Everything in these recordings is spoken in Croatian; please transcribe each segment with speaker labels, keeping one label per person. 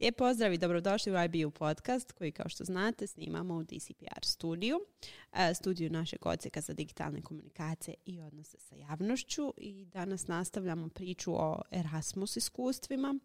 Speaker 1: Lijep pozdrav i dobrodošli u IBU podcast koji kao što znate snimamo u DCPR studiju, studiju našeg odsjeka za digitalne komunikacije i odnose sa javnošću i danas nastavljamo priču o Erasmus iskustvima.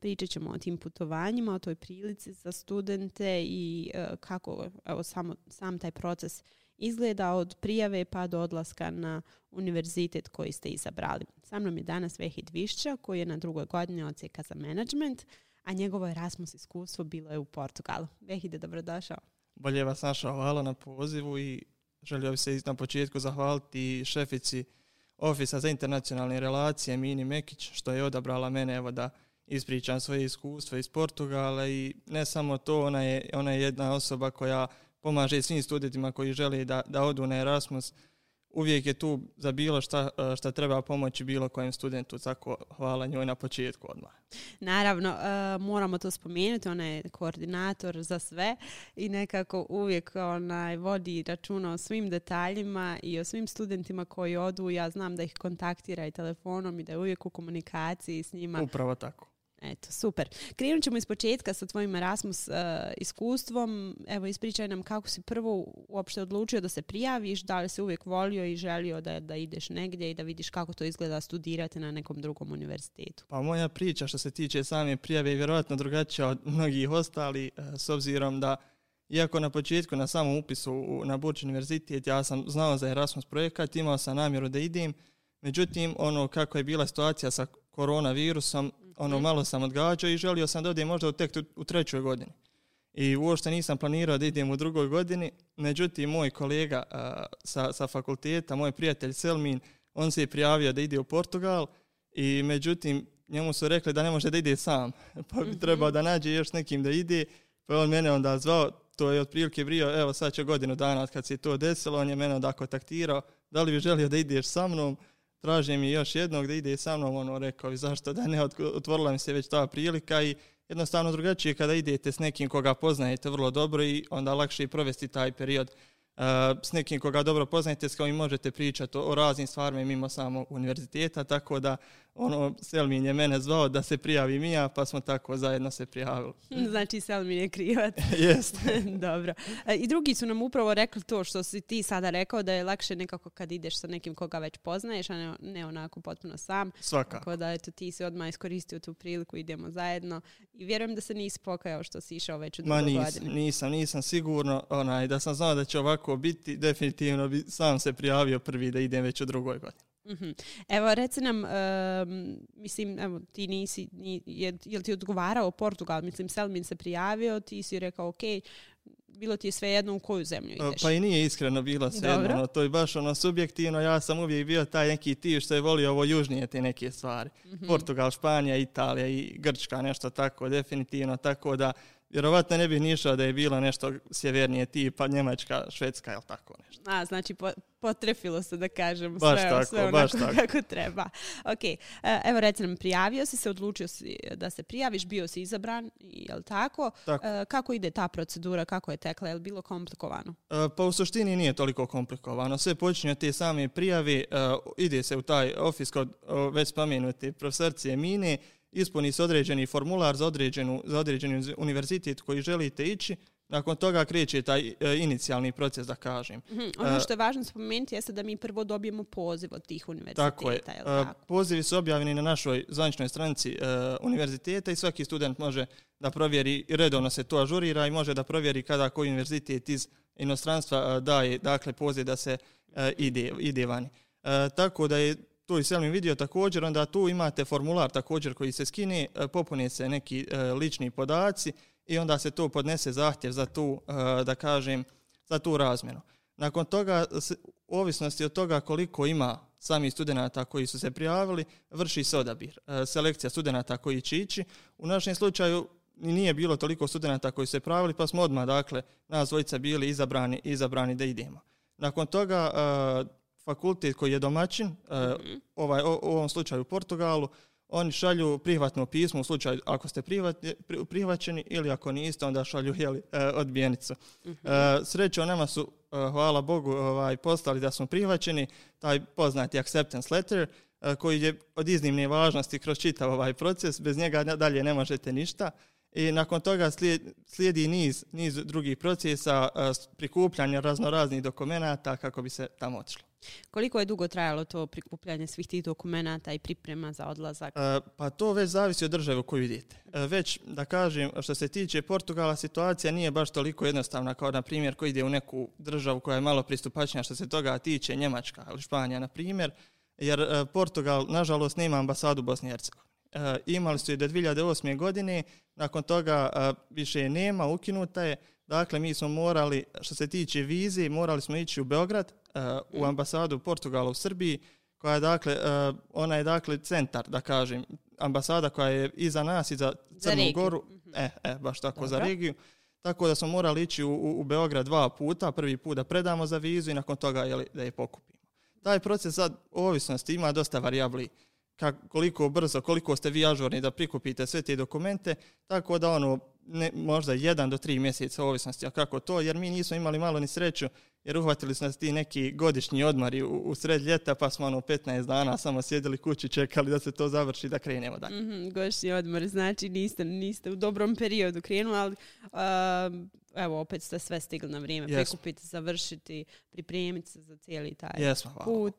Speaker 1: Pričat ćemo o tim putovanjima, o toj prilici za studente i e, kako evo, samo, sam taj proces izgleda od prijave pa do odlaska na univerzitet koji ste izabrali. Sa mnom je danas Vehid Višća koji je na drugoj godini odsjeka za management a njegovo Erasmus iskustvo bilo je u Portugalu. Vehide, dobrodošao.
Speaker 2: Bolje vas našao, hvala na pozivu i želio bih se na početku zahvaliti šefici Ofisa za internacionalne relacije Mini Mekić što je odabrala mene evo da ispričam svoje iskustvo iz Portugala i ne samo to, ona je, ona je jedna osoba koja pomaže svim studentima koji žele da, da odu na Erasmus uvijek je tu za bilo šta, e, šta treba pomoći bilo kojem studentu, tako hvala njoj na početku odmah.
Speaker 1: Naravno, e, moramo to spomenuti, ona je koordinator za sve i nekako uvijek onaj, vodi računa o svim detaljima i o svim studentima koji odu, ja znam da ih kontaktira i telefonom i da je uvijek u komunikaciji s njima.
Speaker 2: Upravo tako.
Speaker 1: Eto, super. Krenut ćemo iz početka sa tvojim Erasmus uh, iskustvom. Evo, ispričaj nam kako si prvo uopšte odlučio da se prijaviš, da li si uvijek volio i želio da, da ideš negdje i da vidiš kako to izgleda studirati na nekom drugom univerzitetu.
Speaker 2: Pa moja priča što se tiče same prijave je vjerojatno drugačija od mnogih ostali, uh, s obzirom da iako na početku na samom upisu na Burč univerzitet ja sam znao za Erasmus projekat, imao sam namjeru da idem, međutim ono kako je bila situacija sa koronavirusom, ono mhm. malo sam odgađao i želio sam da odijem možda tek u trećoj godini. I uopšte nisam planirao da idem u drugoj godini, međutim moj kolega sa, sa fakulteta, moj prijatelj Selmin, on se je prijavio da ide u Portugal i međutim njemu su rekli da ne može da ide sam, pa bi mhm. trebao da nađe još nekim da ide, pa on mene onda zvao, to je otprilike vrio, evo sad će godinu dana kad se to desilo, on je mene onda kontaktirao, da li bi želio da ideš sa mnom, traže mi još jednog da ide sa mnom, ono rekao, zašto da ne, otvorila mi se već ta prilika i jednostavno drugačije kada idete s nekim koga poznajete vrlo dobro i onda lakše i provesti taj period s nekim koga dobro poznajete, s kojim možete pričati o, raznim stvarima mimo samog univerziteta, tako da ono, Selmin je mene zvao da se prijavi Mija, pa smo tako zajedno se prijavili.
Speaker 1: Znači Selmin je krivac.
Speaker 2: Jest.
Speaker 1: dobro. E, I drugi su nam upravo rekli to što si ti sada rekao, da je lakše nekako kad ideš sa nekim koga već poznaješ, a ne, ne onako potpuno sam.
Speaker 2: Svakako.
Speaker 1: Tako da eto, ti si odmah iskoristio tu priliku, idemo zajedno. I vjerujem da se nisi pokajao što si išao već u drugoj
Speaker 2: Ma nisam, nisam, nisam sigurno. Onaj, da sam znao da će ovako biti, definitivno bi sam se prijavio prvi da idem već u drugoj godini.
Speaker 1: Mhm. Evo, reci nam, mislim, evo, ti nisi, ni, je, li ti odgovarao Portugal? Mislim, Selmin se prijavio, ti si rekao, ok, bilo ti je sve jedno u koju zemlju ideš?
Speaker 2: Pa i nije iskreno bilo sve jedno, ono, to je baš ono subjektivno, ja sam uvijek bio taj neki ti što je volio ovo južnije te neke stvari. Mhm. Portugal, Španija, Italija i Grčka, nešto tako, definitivno, tako da vjerovatno ne bih nišao da je bilo nešto sjevernije tipa Njemačka, Švedska ili tako nešto.
Speaker 1: A, znači potrefilo se da kažem
Speaker 2: baš
Speaker 1: sve,
Speaker 2: tako,
Speaker 1: sve onako kako treba. Ok, e, evo reci nam, prijavio si se, odlučio si da se prijaviš, bio si izabran, jel tako?
Speaker 2: tako.
Speaker 1: E, kako ide ta procedura, kako je tekla, je li bilo komplikovano?
Speaker 2: E, pa u suštini nije toliko komplikovano. Sve počinje te same prijave, ide se u taj ofis kod već spomenuti profesorcije Mine, ispuni se određeni formular za, određenu, za određeni univerzitet koji želite ići, nakon toga kreće taj e, inicijalni proces, da kažem.
Speaker 1: Mhm, ono e, što je važno spomenuti jeste da mi prvo dobijemo poziv od tih univerziteta. Tako je. E, tako?
Speaker 2: Pozivi su objavljeni na našoj zvaničnoj stranici univerziteta i svaki student može da provjeri, redovno se to ažurira i može da provjeri kada koji univerzitet iz inostranstva daje dakle, poziv da se ide, ide vani. tako da je tu i Selmin vidio također, onda tu imate formular također koji se skine, e, popune se neki e, lični podaci i onda se to podnese zahtjev za tu, e, da kažem, za tu razmjenu. Nakon toga, u ovisnosti od toga koliko ima sami studenta koji su se prijavili, vrši se odabir. Selekcija studenta koji će ići. U našem slučaju nije bilo toliko studenta koji su se prijavili, pa smo odmah, dakle, nas dvojica bili izabrani, izabrani da idemo. Nakon toga, fakultet koji je domaćin, mhm. ovaj, u ovom slučaju u Portugalu, oni šalju prihvatno pismo u slučaju ako ste prihvaćeni ili ako niste, onda šalju jeli, e, odbijenicu. uh Srećo nama su, hvala Bogu, ovaj, poslali da smo prihvaćeni, taj poznati acceptance letter, koji je od iznimne važnosti kroz čitav ovaj proces, bez njega dalje ne možete ništa. I nakon toga slijedi niz, niz drugih procesa prikupljanja raznoraznih dokumenata kako bi se tamo otišlo.
Speaker 1: Koliko je dugo trajalo to prikupljanje svih tih dokumenata i priprema za odlazak?
Speaker 2: pa to već zavisi od države u koju idete. već, da kažem, što se tiče Portugala, situacija nije baš toliko jednostavna kao, na primjer, ko ide u neku državu koja je malo pristupačnija što se toga tiče, Njemačka ili Španija, na primjer, jer Portugal, nažalost, nema ambasadu Bosne i Hercegovine. Imali su je do 2008. godine, nakon toga više je nema, ukinuta je, Dakle, mi smo morali, što se tiče vize, morali smo ići u Beograd, u ambasadu Portugala u Srbiji, koja je dakle, ona je dakle centar, da kažem, ambasada koja je iza nas, iza Crnu Goru, mhm. e, e, baš tako za regiju. Tako da smo morali ići u, u, Beograd dva puta, prvi put da predamo za vizu i nakon toga jeli, da je pokupimo. Taj proces sad ovisnosti ima dosta varijabli koliko brzo, koliko ste vi ažurni da prikupite sve te dokumente, tako da ono, ne, možda jedan do tri mjeseca ovisnosti, a kako to, jer mi nismo imali malo ni sreću, jer uhvatili su nas ti neki godišnji odmari u, u sred ljeta, pa smo ono 15 dana samo sjedili kući, čekali da se to završi, da krenemo dalje.
Speaker 1: Mm-hmm, godišnji odmor, znači niste, niste u dobrom periodu krenuli, ali evo, opet ste sve stigli na vrijeme, yes. prikupiti, završiti, pripremiti se za cijeli taj put.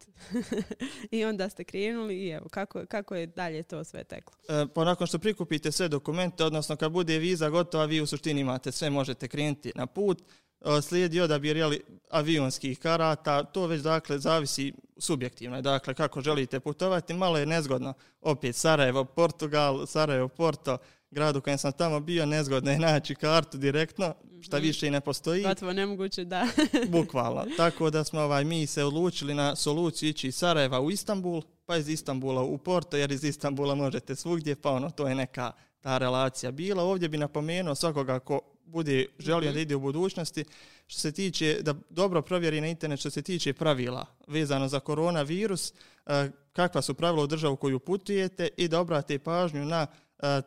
Speaker 1: I onda ste krenuli i evo, kako, kako je dalje to sve teklo?
Speaker 2: E, pa nakon što prikupite sve dokumente, odnosno kad bude viza gotova, vi u suštini imate sve, možete krenuti na put. E, slijedi odabir jeli, avionskih karata, to već dakle zavisi subjektivno. Dakle, kako želite putovati, malo je nezgodno. Opet Sarajevo, Portugal, Sarajevo, Porto, grad u kojem sam tamo bio, nezgodno je naći kartu direktno, šta mhm. više i ne postoji.
Speaker 1: Gotovo nemoguće, da.
Speaker 2: Bukvalno. Tako da smo ovaj, mi se odlučili na soluciju ići iz Sarajeva u Istanbul, pa iz Istanbula u Porto, jer iz Istanbula možete svugdje, pa ono, to je neka ta relacija bila. Ovdje bi napomenuo svakoga ko bude želio mhm. da ide u budućnosti, što se tiče, da dobro provjeri na internet što se tiče pravila vezano za koronavirus, eh, kakva su pravila u državu koju putujete i da obrate pažnju na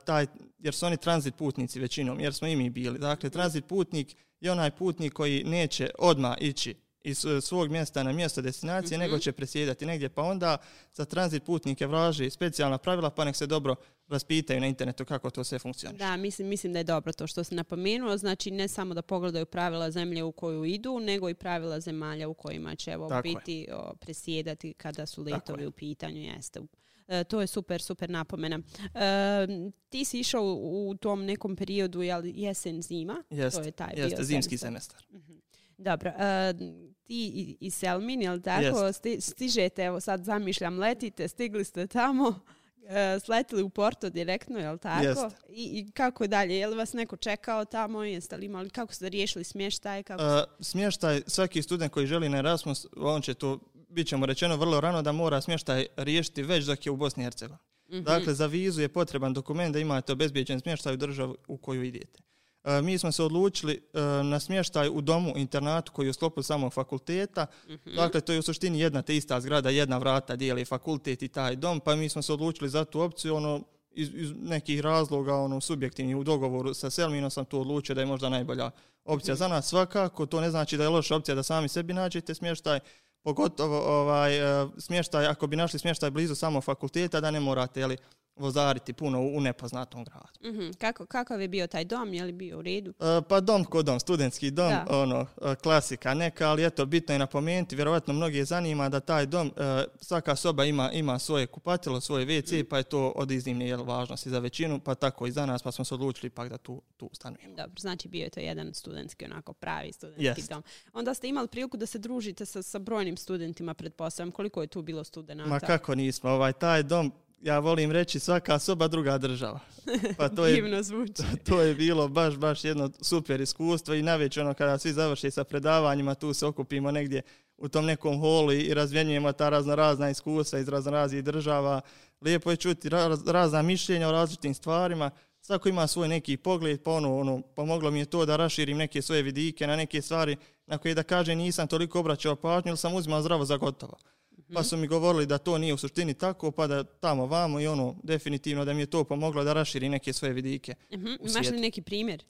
Speaker 2: taj, jer su oni tranzit putnici većinom, jer smo i mi bili. Dakle, tranzit putnik je onaj putnik koji neće odmah ići iz e, svog mjesta na mjesto destinacije, nego mhm. će presjedati negdje. Pa onda za tranzit putnike vraži specijalna pravila, pa nek se dobro raspitaju na internetu kako to sve funkcionira.
Speaker 1: Da, mislim, mislim da je dobro to što se napomenuo. Znači, ne samo da pogledaju pravila zemlje u koju idu, nego i pravila zemalja u kojima će evo, biti presjedati kada su letovi u pitanju. Jeste. E, to je super, super napomena. E, ti si išao u, tom nekom periodu, jel, jesen, zima?
Speaker 2: Jeste, to je taj jeste, zimski semestar. Mhm.
Speaker 1: Dobro, uh, ti i Selmin, jel tako, sti, stižete, evo sad zamišljam, letite, stigli ste tamo, sletili u Porto direktno, jel tako? I, I, kako dalje, je li vas neko čekao tamo, jeste li imali, kako ste riješili smještaj? Kako... Uh,
Speaker 2: smještaj, svaki student koji želi na Erasmus, on će to, bit ćemo rečeno vrlo rano da mora smještaj riješiti već dok je u Bosni i Hercegovini. Mm-hmm. Dakle, za vizu je potreban dokument da imate obezbijeđen smještaj u državu u koju idete. E, mi smo se odlučili e, na smještaj u domu internatu koji je u sklopu samog fakulteta. Mhm. Dakle, to je u suštini jedna te ista zgrada, jedna vrata dijeli fakultet i taj dom, pa mi smo se odlučili za tu opciju, ono, iz, iz nekih razloga, ono, subjektivni u dogovoru sa Selminom sam to odlučio da je možda najbolja opcija za nas. Svakako, to ne znači da je loša opcija da sami sebi nađete smještaj, pogotovo ovaj, e, smještaj, ako bi našli smještaj blizu samog fakulteta, da ne morate, jeli, vozariti puno u nepoznatom gradu.
Speaker 1: mm Kako, kakav je bio taj dom? Je li bio u redu?
Speaker 2: E, pa dom kod dom, studentski dom, ono, e, klasika neka, ali eto, bitno je napomenuti, vjerojatno mnogi zanima da taj dom, e, svaka soba ima, ima svoje kupatilo, svoje WC, pa je to od iznimne važnosti za većinu, pa tako i za nas, pa smo se odlučili pak da tu, tu stanujemo.
Speaker 1: Dobro, znači bio je to jedan studentski, onako pravi studentski dom. Onda ste imali priliku da se družite sa, sa brojnim studentima, pretpostavljam. Koliko je tu bilo studenata?
Speaker 2: Ma kako nismo, ovaj, taj dom ja volim reći svaka soba druga država.
Speaker 1: Pa to je, Divno zvuči.
Speaker 2: To je bilo baš, baš jedno super iskustvo i naveć ono kada svi završi sa predavanjima, tu se okupimo negdje u tom nekom holu i razvjenjujemo ta razno razna iskustva iz razno raznih država. Lijepo je čuti razna mišljenja o različitim stvarima. Svako ima svoj neki pogled, pa ono, ono, pomoglo mi je to da raširim neke svoje vidike na neke stvari na koje da kaže nisam toliko obraćao pažnju ili sam uzimao zdravo za gotovo. Pa su mi govorili da to nije u suštini tako, pa da tamo vamo i ono, definitivno da mi je to pomoglo da raširi neke svoje vidike.
Speaker 1: Uh-huh. Imaš li neki primjer?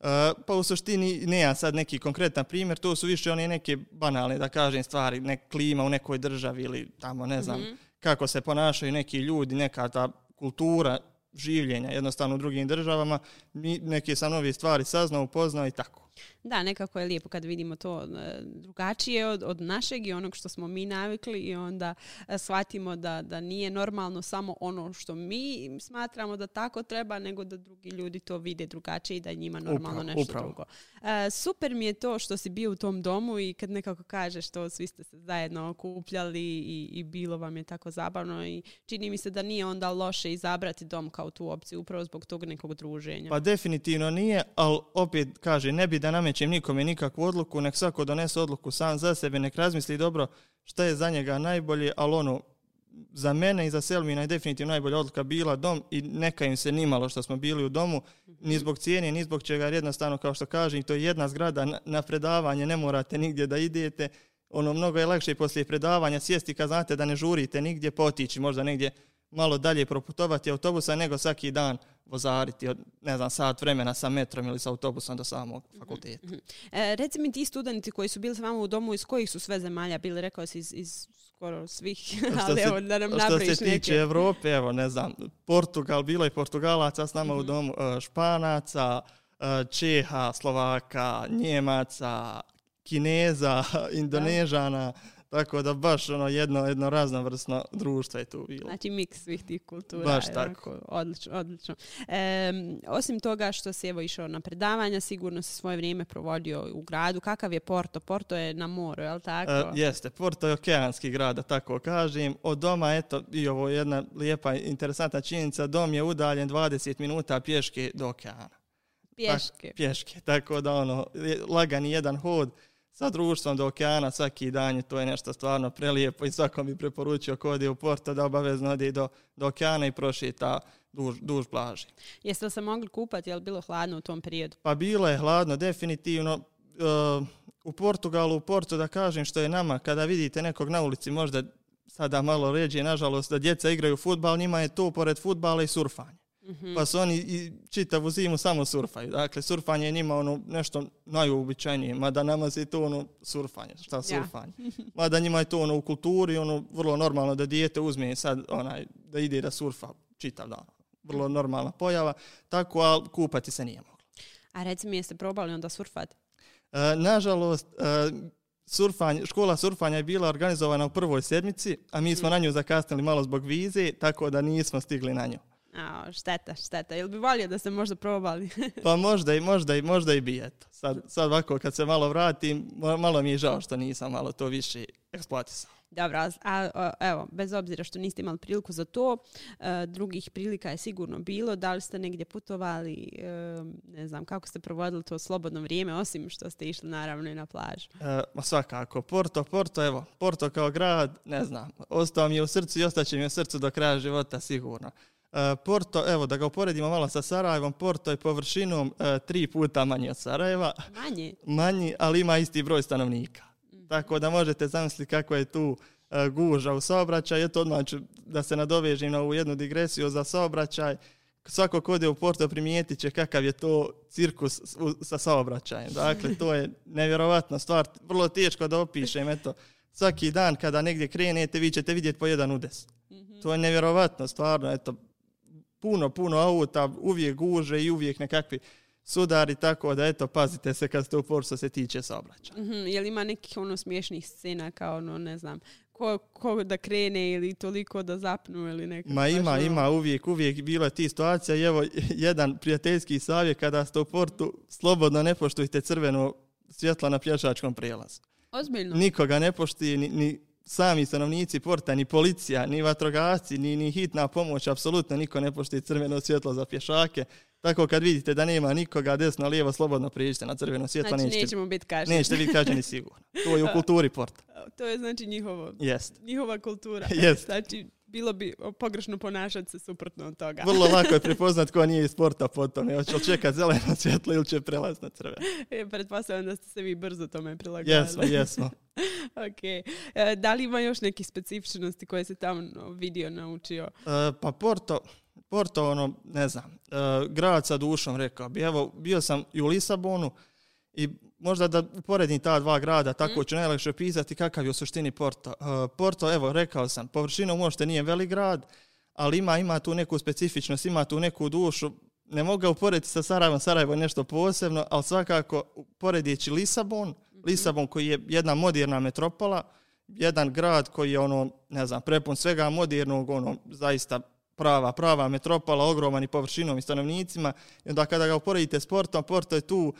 Speaker 2: Uh, pa u suštini nema sad neki konkretan primjer, to su više one neke banalne, da kažem, stvari, nek klima u nekoj državi ili tamo, ne znam, mhm. kako se ponašaju neki ljudi, neka ta kultura življenja jednostavno u drugim državama, mi neke sam nove stvari saznao, upoznao i tako.
Speaker 1: Da, nekako je lijepo kad vidimo to e, drugačije od, od našeg i onog što smo mi navikli i onda e, shvatimo da, da nije normalno samo ono što mi smatramo da tako treba, nego da drugi ljudi to vide drugačije i da je njima normalno
Speaker 2: Upravo,
Speaker 1: nešto
Speaker 2: upravo.
Speaker 1: drugo. E, super mi je to što si bio u tom domu i kad nekako kažeš to, svi ste se zajedno okupljali i, i bilo vam je tako zabavno i čini mi se da nije onda loše izabrati dom kao tu opciju upravo zbog tog nekog druženja.
Speaker 2: Pa definitivno nije, ali opet kaže, ne bi da namećem nikome nikakvu odluku, nek svako donese odluku sam za sebe, nek razmisli dobro šta je za njega najbolje, ali ono, za mene i za Selmina je definitivno najbolja odluka bila dom i neka im se nimalo što smo bili u domu, ni zbog cijene, ni zbog čega, jer jednostavno kao što kažem, to je jedna zgrada na- predavanje, ne morate nigdje da idete, ono, mnogo je lakše poslije predavanja sjesti kad znate da ne žurite nigdje, potići možda negdje malo dalje proputovati autobusa nego svaki dan vozariti od, ne znam, sat vremena sa metrom ili sa autobusom do samog fakulteta.
Speaker 1: E, reci mi ti studenti koji su bili s vama u domu, iz kojih su sve zemalja bili, rekao si iz, iz skoro svih, ali
Speaker 2: se-
Speaker 1: evo da nam
Speaker 2: Što se tiče
Speaker 1: neke.
Speaker 2: Evrope, evo, ne znam, Portugal, bilo je Portugalaca s nama u domu, e, Španaca, e, Čeha, Slovaka, Njemaca, Kineza, Indonežana, tako da baš ono jedno, jedno raznovrsno društvo je tu bilo.
Speaker 1: Znači miks svih tih kultura.
Speaker 2: Baš
Speaker 1: je
Speaker 2: tako.
Speaker 1: onako Odlično, odlično. Em, osim toga što si evo išao na predavanja, sigurno si svoje vrijeme provodio u gradu. Kakav je Porto? Porto je na moru, je li tako?
Speaker 2: E, jeste, Porto je okeanski grad, da tako kažem. Od doma, eto, i ovo je jedna lijepa, interesantna činjenica, dom je udaljen 20 minuta pješke do okeana.
Speaker 1: Pješke.
Speaker 2: Pješke, tako da ono, lagani jedan hod sa društvom do okeana svaki dan je to je nešto stvarno prelijepo i svakom bi preporučio ko ode u Porto da obavezno ode do, do okeana i prošita duž, duž plaži.
Speaker 1: Jeste li se mogli kupati, je li bilo hladno u tom periodu?
Speaker 2: Pa bilo je hladno, definitivno. E, u Portugalu, u Portu, da kažem što je nama, kada vidite nekog na ulici, možda sada malo ređe, nažalost, da djeca igraju futbal, njima je to pored futbala i surfanje.
Speaker 1: Mhm.
Speaker 2: Pa su oni i čitavu zimu samo surfaju. Dakle, surfanje je njima ono nešto najuobičajenije, mada nama se to ono surfanje, šta surfanje. Mada njima je to ono u kulturi, ono vrlo normalno da dijete uzme sad onaj, da ide da surfa čitav dan. Vrlo normalna pojava, tako, ali kupati se nije moglo.
Speaker 1: A reci mi, jeste probali onda surfati?
Speaker 2: E, nažalost, e, surfanje, škola surfanja je bila organizovana u prvoj sedmici, a mi smo na nju zakasnili malo zbog vize, tako da nismo stigli na nju.
Speaker 1: A, šteta, šteta. Jel bi volio da ste možda probali?
Speaker 2: Pa možda i možda i možda i bi eto. Sad, sad ovako kad se malo vratim, ma- malo mi je žao što nisam malo to više eksploatisao.
Speaker 1: Dobro, a, a, a, evo, bez obzira što niste imali priliku za to, e, drugih prilika je sigurno bilo. Da li ste negdje putovali, e, ne znam, kako ste provodili to slobodno vrijeme, osim što ste išli naravno i na plažu.
Speaker 2: E, ma svakako, Porto, Porto, evo, Porto kao grad, ne znam, ostao mi je u srcu i ostaće mi u srcu do kraja života sigurno. E, Porto, evo da ga uporedimo malo sa Sarajevom, Porto je površinom e, tri puta manji od Sarajeva,
Speaker 1: Manje.
Speaker 2: manji, ali ima isti broj stanovnika.
Speaker 1: Mhm.
Speaker 2: Tako da možete zamisliti kako je tu e, guža u saobraćaju. Eto odmah ću da se nadovežem na ovu jednu digresiju za saobraćaj. Svako ko ode u Porto primijetit će kakav je to cirkus sa saobraćajem. Dakle, to je nevjerovatna stvar. Vrlo teško da opišem. Eto, svaki dan kada negdje krenete, vi ćete vidjeti po jedan udes.
Speaker 1: Mhm.
Speaker 2: To je nevjerovatno, stvarno. Eto, puno, puno auta, uvijek guže i uvijek nekakvi sudari, tako da eto, pazite se kad ste u što se tiče saobraćaja.
Speaker 1: Mhm, Jel ima nekih ono smiješnih scena kao ono, ne znam, ko, ko da krene ili toliko da zapnu ili neko.
Speaker 2: Ma ima,
Speaker 1: ono-
Speaker 2: ima uvijek, uvijek bilo je ti situacija i evo jedan prijateljski savjet kada ste u portu, slobodno ne poštujte crveno svjetlo na pješačkom prijelazu.
Speaker 1: Ozbiljno.
Speaker 2: Nikoga ne poštuje, ni, ni sami stanovnici porta, ni policija, ni vatrogasci, ni, ni hitna pomoć, apsolutno niko ne poštuje crveno svjetlo za pješake. Tako kad vidite da nema nikoga desno, lijevo, slobodno prijeđite na crveno svjetlo,
Speaker 1: Znači
Speaker 2: nećete,
Speaker 1: nećemo biti kažnjeni.
Speaker 2: nećete biti kažnjeni sigurno. To je u kulturi porta.
Speaker 1: To je znači njihovo,
Speaker 2: Jest.
Speaker 1: njihova kultura.
Speaker 2: Jest.
Speaker 1: Znači, bilo bi pogrešno ponašati se suprotno od toga.
Speaker 2: Vrlo lako je prepoznat ko nije iz sporta potom. Hoće li čekat zeleno svjetlo ili će prelaz na crveno.
Speaker 1: E, Pretpostavljam da ste se vi brzo tome prilagodili.
Speaker 2: Jesmo, jesmo.
Speaker 1: ok. E, da li ima još nekih specifičnosti koje se tamo vidio, naučio?
Speaker 2: E, pa Porto, Porto, ono, ne znam, e, grad sa dušom, rekao bi. Evo, bio sam i u Lisabonu i možda da uporedim ta dva grada, tako ću najlakše opisati kakav je u suštini Porto. E, Porto, evo, rekao sam, površinom možete nije velik grad, ali ima, ima tu neku specifičnost, ima tu neku dušu. Ne mogu ga uporediti sa Sarajevom, Sarajevo je nešto posebno, ali svakako poredjeći Lisabon, Lisabon koji je jedna moderna metropola, jedan grad koji je ono, ne znam, prepun svega modernog, ono, zaista prava, prava metropola, ogroman i površinom i stanovnicima. I onda kada ga uporedite s Portom, Porto je tu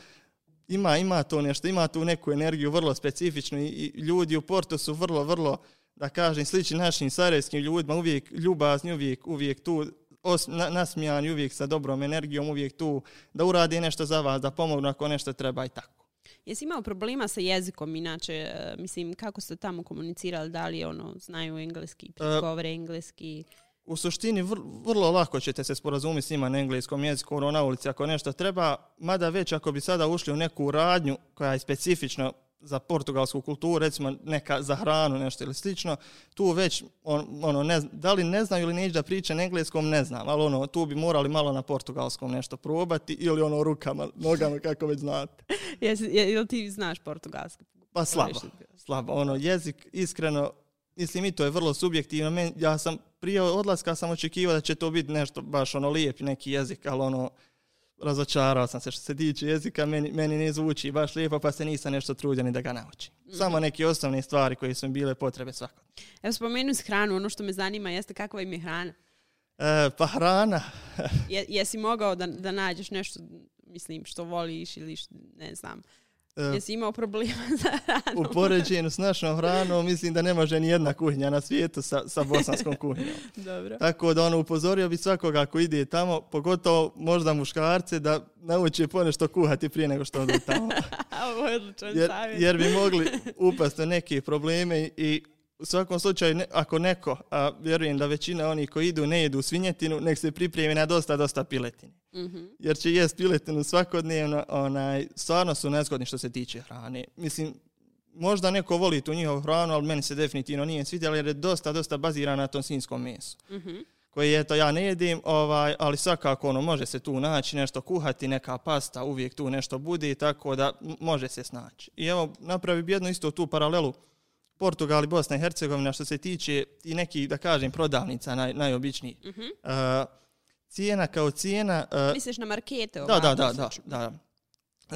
Speaker 2: ima, ima to nešto, ima tu neku energiju vrlo specifičnu i, i ljudi u Portu su vrlo, vrlo, da kažem, slični našim sarajevskim ljudima, uvijek ljubazni, uvijek, uvijek tu os, na, nasmijani, uvijek sa dobrom energijom, uvijek tu da uradi nešto za vas, da pomognu ako nešto treba i tako.
Speaker 1: Jesi imao problema sa jezikom inače, e, mislim, kako ste tamo komunicirali, da li ono, znaju engleski, govore engleski?
Speaker 2: U suštini vrlo lako ćete se sporazumiti s njima na engleskom jeziku, ono na ulici ako nešto treba, mada već ako bi sada ušli u neku radnju koja je specifična za portugalsku kulturu, recimo neka za hranu nešto ili slično, tu već on, ono, ne, da li ne znaju ili neće da priča na engleskom, ne znam, ali ono, tu bi morali malo na portugalskom nešto probati ili ono rukama, nogama, kako već znate.
Speaker 1: Jesi, je, ti znaš portugalski?
Speaker 2: Pa slabo, slabo. Ono, jezik, iskreno, mislim i to je vrlo subjektivno. Ja sam prije odlaska sam očekivao da će to biti nešto baš ono lijep neki jezik, ali ono razočarao sam se što se tiče jezika, meni, meni ne zvuči baš lijepo, pa se nisam nešto trudio ni da ga naučim. Mhm. Samo neke osnovne stvari koje su bile potrebe svakog.
Speaker 1: Evo s hranu, ono što me zanima jeste kakva im je hrana?
Speaker 2: E, pa hrana...
Speaker 1: je, jesi mogao da, da nađeš nešto, mislim, što voliš ili što, ne znam, Jesi imao problema za hranom?
Speaker 2: U poređenju s našom hranom mislim da ne može ni jedna kuhinja na svijetu sa, sa bosanskom kuhinjom.
Speaker 1: Dobro.
Speaker 2: Tako da ono upozorio bi svakoga ako ide tamo, pogotovo možda muškarce da nauči ponešto kuhati prije nego što odu tamo.
Speaker 1: Ovo je odličan
Speaker 2: jer, jer bi mogli upasti neke probleme i u svakom slučaju, ako neko, a vjerujem da većina onih koji idu ne jedu svinjetinu, nek se pripremi na dosta, dosta piletine. mm Jer će jest piletinu svakodnevno, onaj, stvarno su nezgodni što se tiče hrane. Mislim, možda neko voli tu njihovu hranu, ali meni se definitivno nije svidjela jer je dosta, dosta bazirana na tom svinskom mesu. mm Koji, eto, ja ne jedim, ovaj, ali svakako ono, može se tu naći nešto kuhati, neka pasta, uvijek tu nešto bude, tako da može se snaći. I evo, napravi bi jednu isto tu paralelu Portugal i Bosna i Hercegovina što se tiče i nekih, da kažem, prodavnica naj, najobičnijih. uh cijena kao cijena...
Speaker 1: Uh, Misliš na markete?
Speaker 2: Da, da, da, da, da,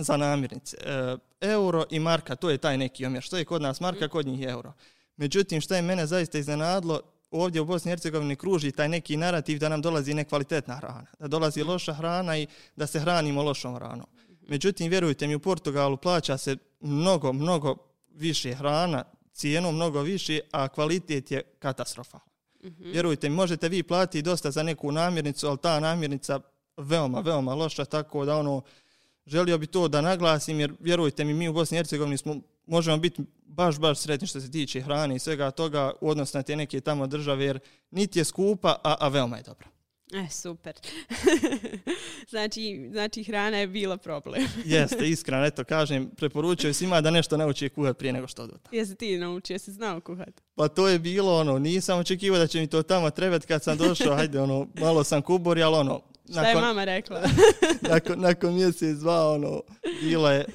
Speaker 2: za namirnice. Uh, euro i marka, to je taj neki omjer. Što je kod nas marka, mhm. kod njih euro. Međutim, što je mene zaista iznenadlo, ovdje u Bosni i Hercegovini kruži taj neki narativ da nam dolazi nekvalitetna hrana. Da dolazi mhm. loša hrana i da se hranimo lošom hranom. Mhm. Međutim, vjerujte mi, u Portugalu plaća se mnogo, mnogo više hrana, cijenu mnogo više, a kvalitet je katastrofalan. Mm-hmm. Vjerujte mi, možete vi platiti dosta za neku namirnicu, ali ta namirnica veoma, veoma loša, tako da ono, želio bi to da naglasim, jer vjerujte mi, mi u Bosni i Hercegovini smo, možemo biti baš, baš sretni što se tiče hrane i svega toga u odnosu na te neke tamo države, jer niti je skupa, a, a veoma je dobra.
Speaker 1: E, super. znači, znači, hrana je bila problem.
Speaker 2: Jeste, iskreno, eto, kažem, preporučujem svima da nešto nauči kuhati prije nego što odu
Speaker 1: Jesi ti naučio, jesi znao kuhati?
Speaker 2: Pa to je bilo, ono, nisam očekivao da će mi to tamo trebati kad sam došao, hajde, ono, malo sam kubori, ali ono,
Speaker 1: Šta nakon, je mama rekla?
Speaker 2: nakon, nakon mjesec, dva, ono, bilo je,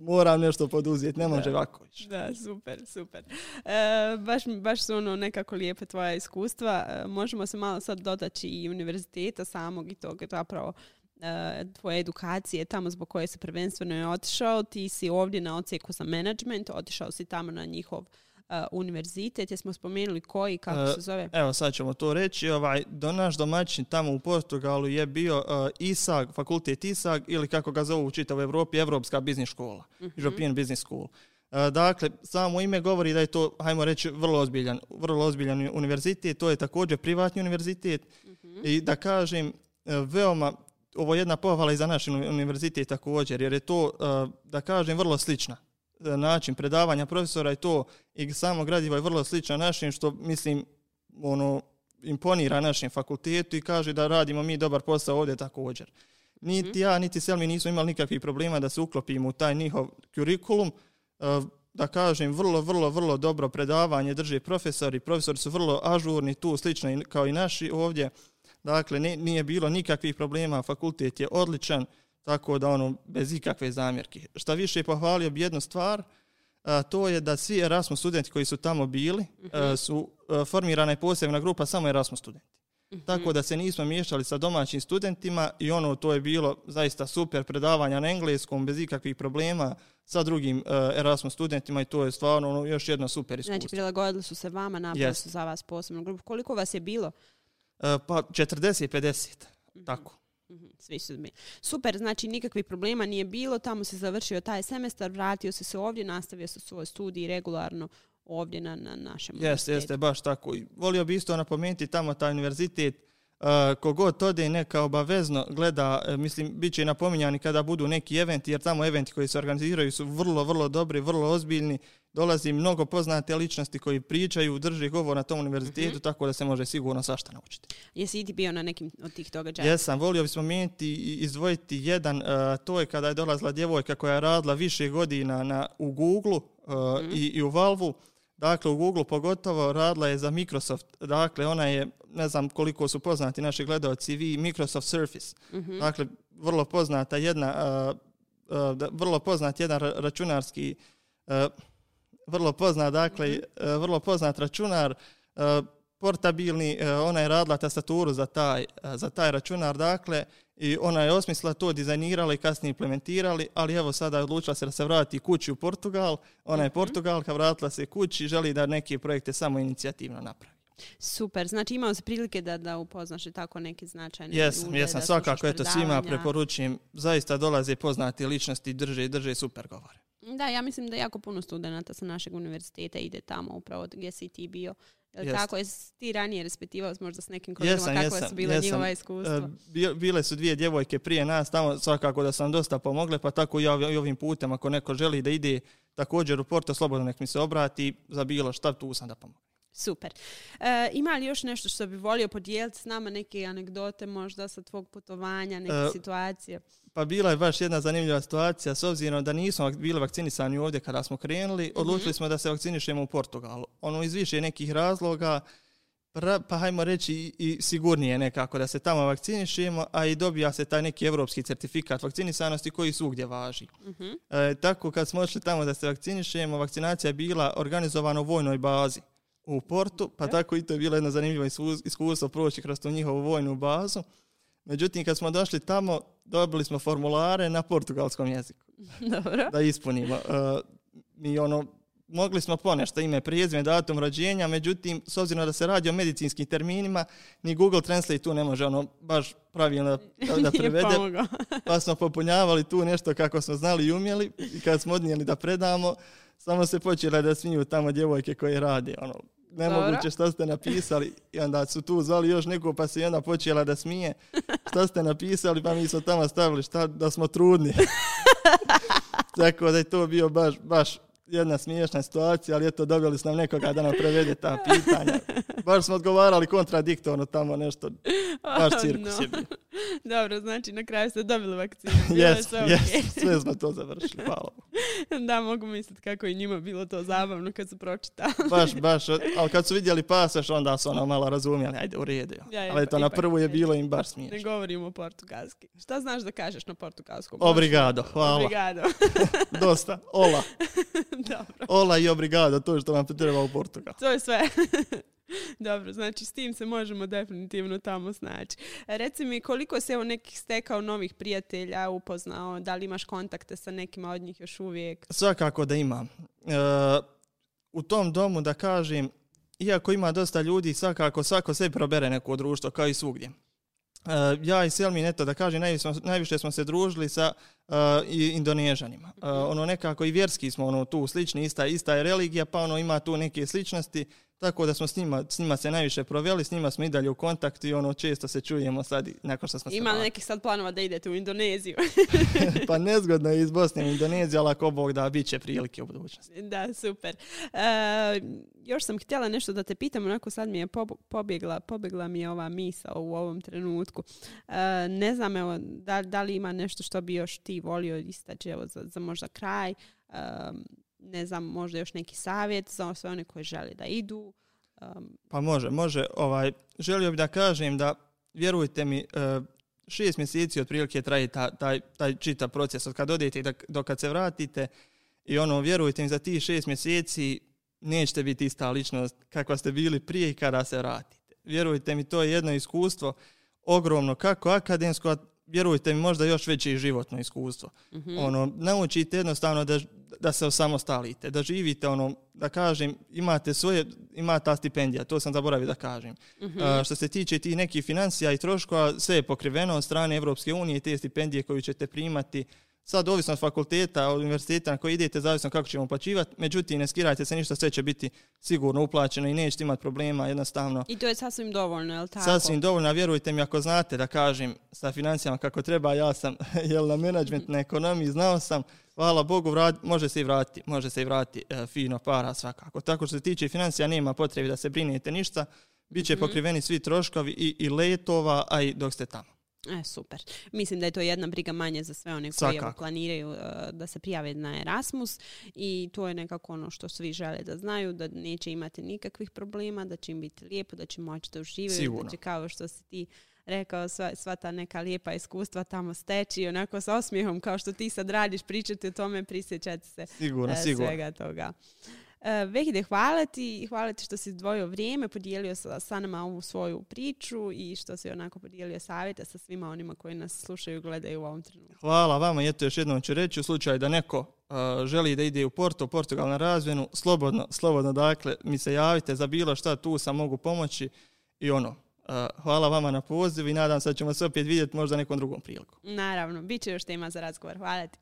Speaker 2: moram nešto poduzeti, ne može ovako
Speaker 1: Da, super, super. E, baš, baš su ono nekako lijepe tvoja iskustva. E, možemo se malo sad dotaći i univerziteta samog i toga zapravo e, tvoje edukacije tamo zbog koje se prvenstveno je otišao. Ti si ovdje na ocijeku za management, otišao si tamo na njihov univerzitet, jesmo spomenuli koji, kako uh, se zove?
Speaker 2: Evo sad ćemo to reći, ovaj, do naš domaćin tamo u Portugalu je bio uh, ISAG, fakultet ISAG ili kako ga zovu u čitavoj Evropi, Evropska biznis škola, uh-huh. European Business School. Dakle, samo ime govori da je to, hajmo reći, vrlo ozbiljan, vrlo ozbiljan univerzitet, to je također privatni univerzitet uh-huh. i da kažem, veoma, ovo je jedna pohvala i za naš univerzitet također, jer je to, da kažem, vrlo slična način predavanja profesora i to i samo gradivo je vrlo slično našim što mislim ono imponira našem fakultetu i kaže da radimo mi dobar posao ovdje također. Niti mhm. ja, niti Selmi nismo imali nikakvih problema da se uklopimo u taj njihov kurikulum. E, da kažem, vrlo, vrlo, vrlo dobro predavanje drže profesori. Profesori su vrlo ažurni tu, slično kao i naši ovdje. Dakle, nije bilo nikakvih problema, fakultet je odličan. Tako da ono, bez ikakve zamjerke. Šta više, pohvalio bi jednu stvar, a, to je da svi Erasmus studenti koji su tamo bili, a, mhm. su a, formirana je posebna grupa samo Erasmus studenti. tako da se nismo miješali sa domaćim studentima i ono to je bilo zaista super predavanja na engleskom bez ikakvih problema sa drugim uh, Erasmus studentima i to je stvarno ono, još jedno super iskustvo.
Speaker 1: Znači prilagodili su se vama, napravili su za vas posebnu grupu. Koliko vas je bilo?
Speaker 2: Uh, pa 40-50, mm-hmm. tako.
Speaker 1: Mhm, svi su mi. Super, znači nikakvih problema nije bilo, tamo se završio taj semestar, vratio se se ovdje, nastavio se svoj studij regularno ovdje na, na našem
Speaker 2: Jeste, jeste, baš tako. Volio bi isto napomenuti tamo taj univerzitet, kogod ode neka obavezno gleda, uh, mislim, bit će napominjani kada budu neki eventi, jer tamo eventi koji se organiziraju su vrlo, vrlo dobri, vrlo ozbiljni, dolazi mnogo poznate ličnosti koji pričaju, drži govor na tom univerzitetu, mm-hmm. tako da se može sigurno svašta naučiti.
Speaker 1: Jesi i ti bio na nekim od tih događaja?
Speaker 2: Jesam, volio bismo mijeniti i izdvojiti jedan, uh, to je kada je dolazila djevojka koja je radila više godina na, u Google uh, mm-hmm. i, i u Valvu, Dakle, u Google pogotovo radila je za Microsoft. Dakle, ona je, ne znam koliko su poznati naši gledalci, vi Microsoft Surface. Mm-hmm. Dakle, vrlo poznata jedna, uh, uh, vrlo poznat jedan računarski, uh, vrlo poznat, dakle, mm-hmm. uh, vrlo poznat računar, uh, portabilni, uh, ona je radila tastaturu za taj, uh, za taj računar, dakle, i ona je osmisla to dizajnirala i kasnije implementirali, ali evo sada je odlučila se da se vrati kući u Portugal, ona je mhm. Portugalka, vratila se kući i želi da neke projekte samo inicijativno napravi.
Speaker 1: Super, znači imao se prilike da, da upoznaš i tako neki značajne
Speaker 2: jesam, ljude. Jesam, svakako, eto svima preporučujem, zaista dolaze poznati ličnosti, drže i drže super govore.
Speaker 1: Da, ja mislim da jako puno studenta sa našeg univerziteta ide tamo upravo gdje si ti bio Jel tako, jesi ti ranije respektivao možda s nekim kolegama, kakva su bila njihova iskustva?
Speaker 2: E, bile su dvije djevojke prije nas, tamo svakako da sam dosta pomogle, pa tako i ovim putem, ako neko želi da ide također u Porto, slobodno nek mi se obrati, za bilo šta, tu sam da pomogu.
Speaker 1: Super. E, ima li još nešto što bi volio podijeliti s nama, neke anegdote možda sa tvog putovanja, neke e, situacije?
Speaker 2: Pa bila je baš jedna zanimljiva situacija, s obzirom da nismo bili vakcinisani ovdje kada smo krenuli, mm-hmm. odlučili smo da se vakcinišemo u Portugalu. Ono iz više nekih razloga, pa hajmo reći i sigurnije nekako da se tamo vakcinišemo, a i dobija se taj neki evropski certifikat vakcinisanosti koji svugdje važi. Mm-hmm. E, tako kad smo odšli tamo da se vakcinišemo, vakcinacija je bila organizovana u vojnoj bazi u Portu, pa tako i to je bilo jedno zanimljivo iskustvo proći kroz tu njihovu vojnu bazu. Međutim, kad smo došli tamo, dobili smo formulare na portugalskom jeziku.
Speaker 1: Dobro.
Speaker 2: Da ispunimo. Uh, mi ono, mogli smo ponešto ime, prijezme, datum rođenja, međutim, s obzirom da se radi o medicinskim terminima, ni Google Translate tu ne može ono baš pravilno da, da prevede. pa smo popunjavali tu nešto kako smo znali i umjeli i kad smo odnijeli da predamo, samo se počele da smiju tamo djevojke koje rade. Ono, nemoguće što ste napisali i onda su tu zvali još neko pa se jedna počela da smije što ste napisali pa mi smo tamo stavili šta, da smo trudni. Tako da je to bio baš, baš jedna smiješna situacija, ali eto, dobili smo nekoga da nam prevede ta pitanja. Baš smo odgovarali kontradiktorno tamo nešto, baš cirkus oh, no. je bio.
Speaker 1: Dobro, znači na kraju ste dobili vakcinu.
Speaker 2: Jes, sve, yes, sve smo to završili, hvala.
Speaker 1: da, mogu misliti kako je njima bilo to zabavno kad su pročitali.
Speaker 2: baš, baš, ali kad su vidjeli pasaš, onda su ono malo razumjeli, ajde u redu. Ja, ja, ali to na prvu je bilo im baš smiješno.
Speaker 1: Ne govorimo portugalski. Šta znaš da kažeš na portugalskom?
Speaker 2: Obrigado, hvala.
Speaker 1: Obrigado.
Speaker 2: Dosta, ola. Dobro. Ola i obrigado, to što vam treba u Portugal.
Speaker 1: To je sve. Dobro, znači s tim se možemo definitivno tamo snaći. Reci mi koliko se evo nekih stekao novih prijatelja upoznao, da li imaš kontakte sa nekima od njih još uvijek?
Speaker 2: Svakako da imam. E, u tom domu da kažem, iako ima dosta ljudi, svakako svako sebi probere neko društvo kao i svugdje. Uh, ja i Selmin, eto da kažem, najviše smo, najviše smo se družili sa uh, i Indonežanima. Uh, ono nekako i vjerski smo ono tu slični, ista, ista je religija, pa ono ima tu neke sličnosti tako da smo s njima, s njima se najviše proveli, s njima smo i dalje u kontaktu i ono često se čujemo sad nakon što smo
Speaker 1: Ima nekih sad planova da idete u Indoneziju?
Speaker 2: pa nezgodno je iz Bosne u Indoneziju, ali ako Bog da, bit će prilike u budućnosti.
Speaker 1: Da, super. E, još sam htjela nešto da te pitam, onako sad mi je pobjegla, pobjegla mi je ova misa u ovom trenutku. E, ne znam, evo, da, da li ima nešto što bi još ti volio istaći evo, za, za možda kraj? Um, ne znam, možda još neki savjet za sve one koji žele da idu.
Speaker 2: Um, pa može, može. Ovaj, želio bih da kažem da, vjerujte mi, uh, šest mjeseci otprilike traje ta, taj, taj čitav proces od kad odete i do kad se vratite i ono, vjerujte mi, za tih šest mjeseci nećete biti ista ličnost kakva ste bili prije i kada se vratite. Vjerujte mi, to je jedno iskustvo ogromno, kako akademsko, a vjerujte mi, možda još veće i životno iskustvo.
Speaker 1: Mhm.
Speaker 2: Ono, naučite jednostavno da, da se osamostalite, da živite, ono, da kažem, imate svoje, ima ta stipendija, to sam zaboravio da kažem.
Speaker 1: Mhm.
Speaker 2: A, što se tiče tih nekih financija i troškova, sve je pokriveno od strane Evropske unije i te stipendije koju ćete primati. Sad, ovisno od fakulteta, od univerziteta na koji idete, zavisno kako ćemo uplaćivati. Međutim, ne skirajte se ništa, sve će biti sigurno uplaćeno i nećete imati problema, jednostavno.
Speaker 1: I to je sasvim dovoljno, je li tako?
Speaker 2: Sasvim dovoljno, a vjerujte mi, ako znate da kažem sa financijama kako treba, ja sam jel, na menadžment, na ekonomiji, znao sam, hvala Bogu, vrat, može se i vratiti, može se i vratiti e, fino para svakako. Tako što se tiče financija, nema potrebe da se brinete ništa, bit će
Speaker 1: Mhm.
Speaker 2: pokriveni svi troškovi i, i letova, a i dok ste tamo.
Speaker 1: E, super. Mislim da je to jedna briga manje za sve one koji evo, planiraju e, da se prijave na Erasmus i to je nekako ono što svi žele da znaju, da neće imati nikakvih problema, da će im biti lijepo, da će moći da uživaju, da će kao što si ti rekao sva, sva ta neka lijepa iskustva tamo steći onako sa osmijehom kao što ti sad radiš, pričati o tome, prisjećati se
Speaker 2: Sigurno,
Speaker 1: e,
Speaker 2: sigurno.
Speaker 1: svega toga. E, Vehide, hvala ti, hvala ti što si izdvojio vrijeme, podijelio sa, sa nama ovu svoju priču i što si onako podijelio savjete sa svima onima koji nas slušaju i gledaju u ovom trenutku.
Speaker 2: Hvala vama eto još jednom ću reći u slučaju da neko uh, želi da ide u Porto, Portugal na razmjenu, slobodno, slobodno dakle mi se javite za bilo šta, tu sam mogu pomoći i ono, hvala vama na pozivu i nadam se da ćemo se opet vidjeti možda nekom drugom priliku.
Speaker 1: Naravno, bit će još tema za razgovor. Hvala ti.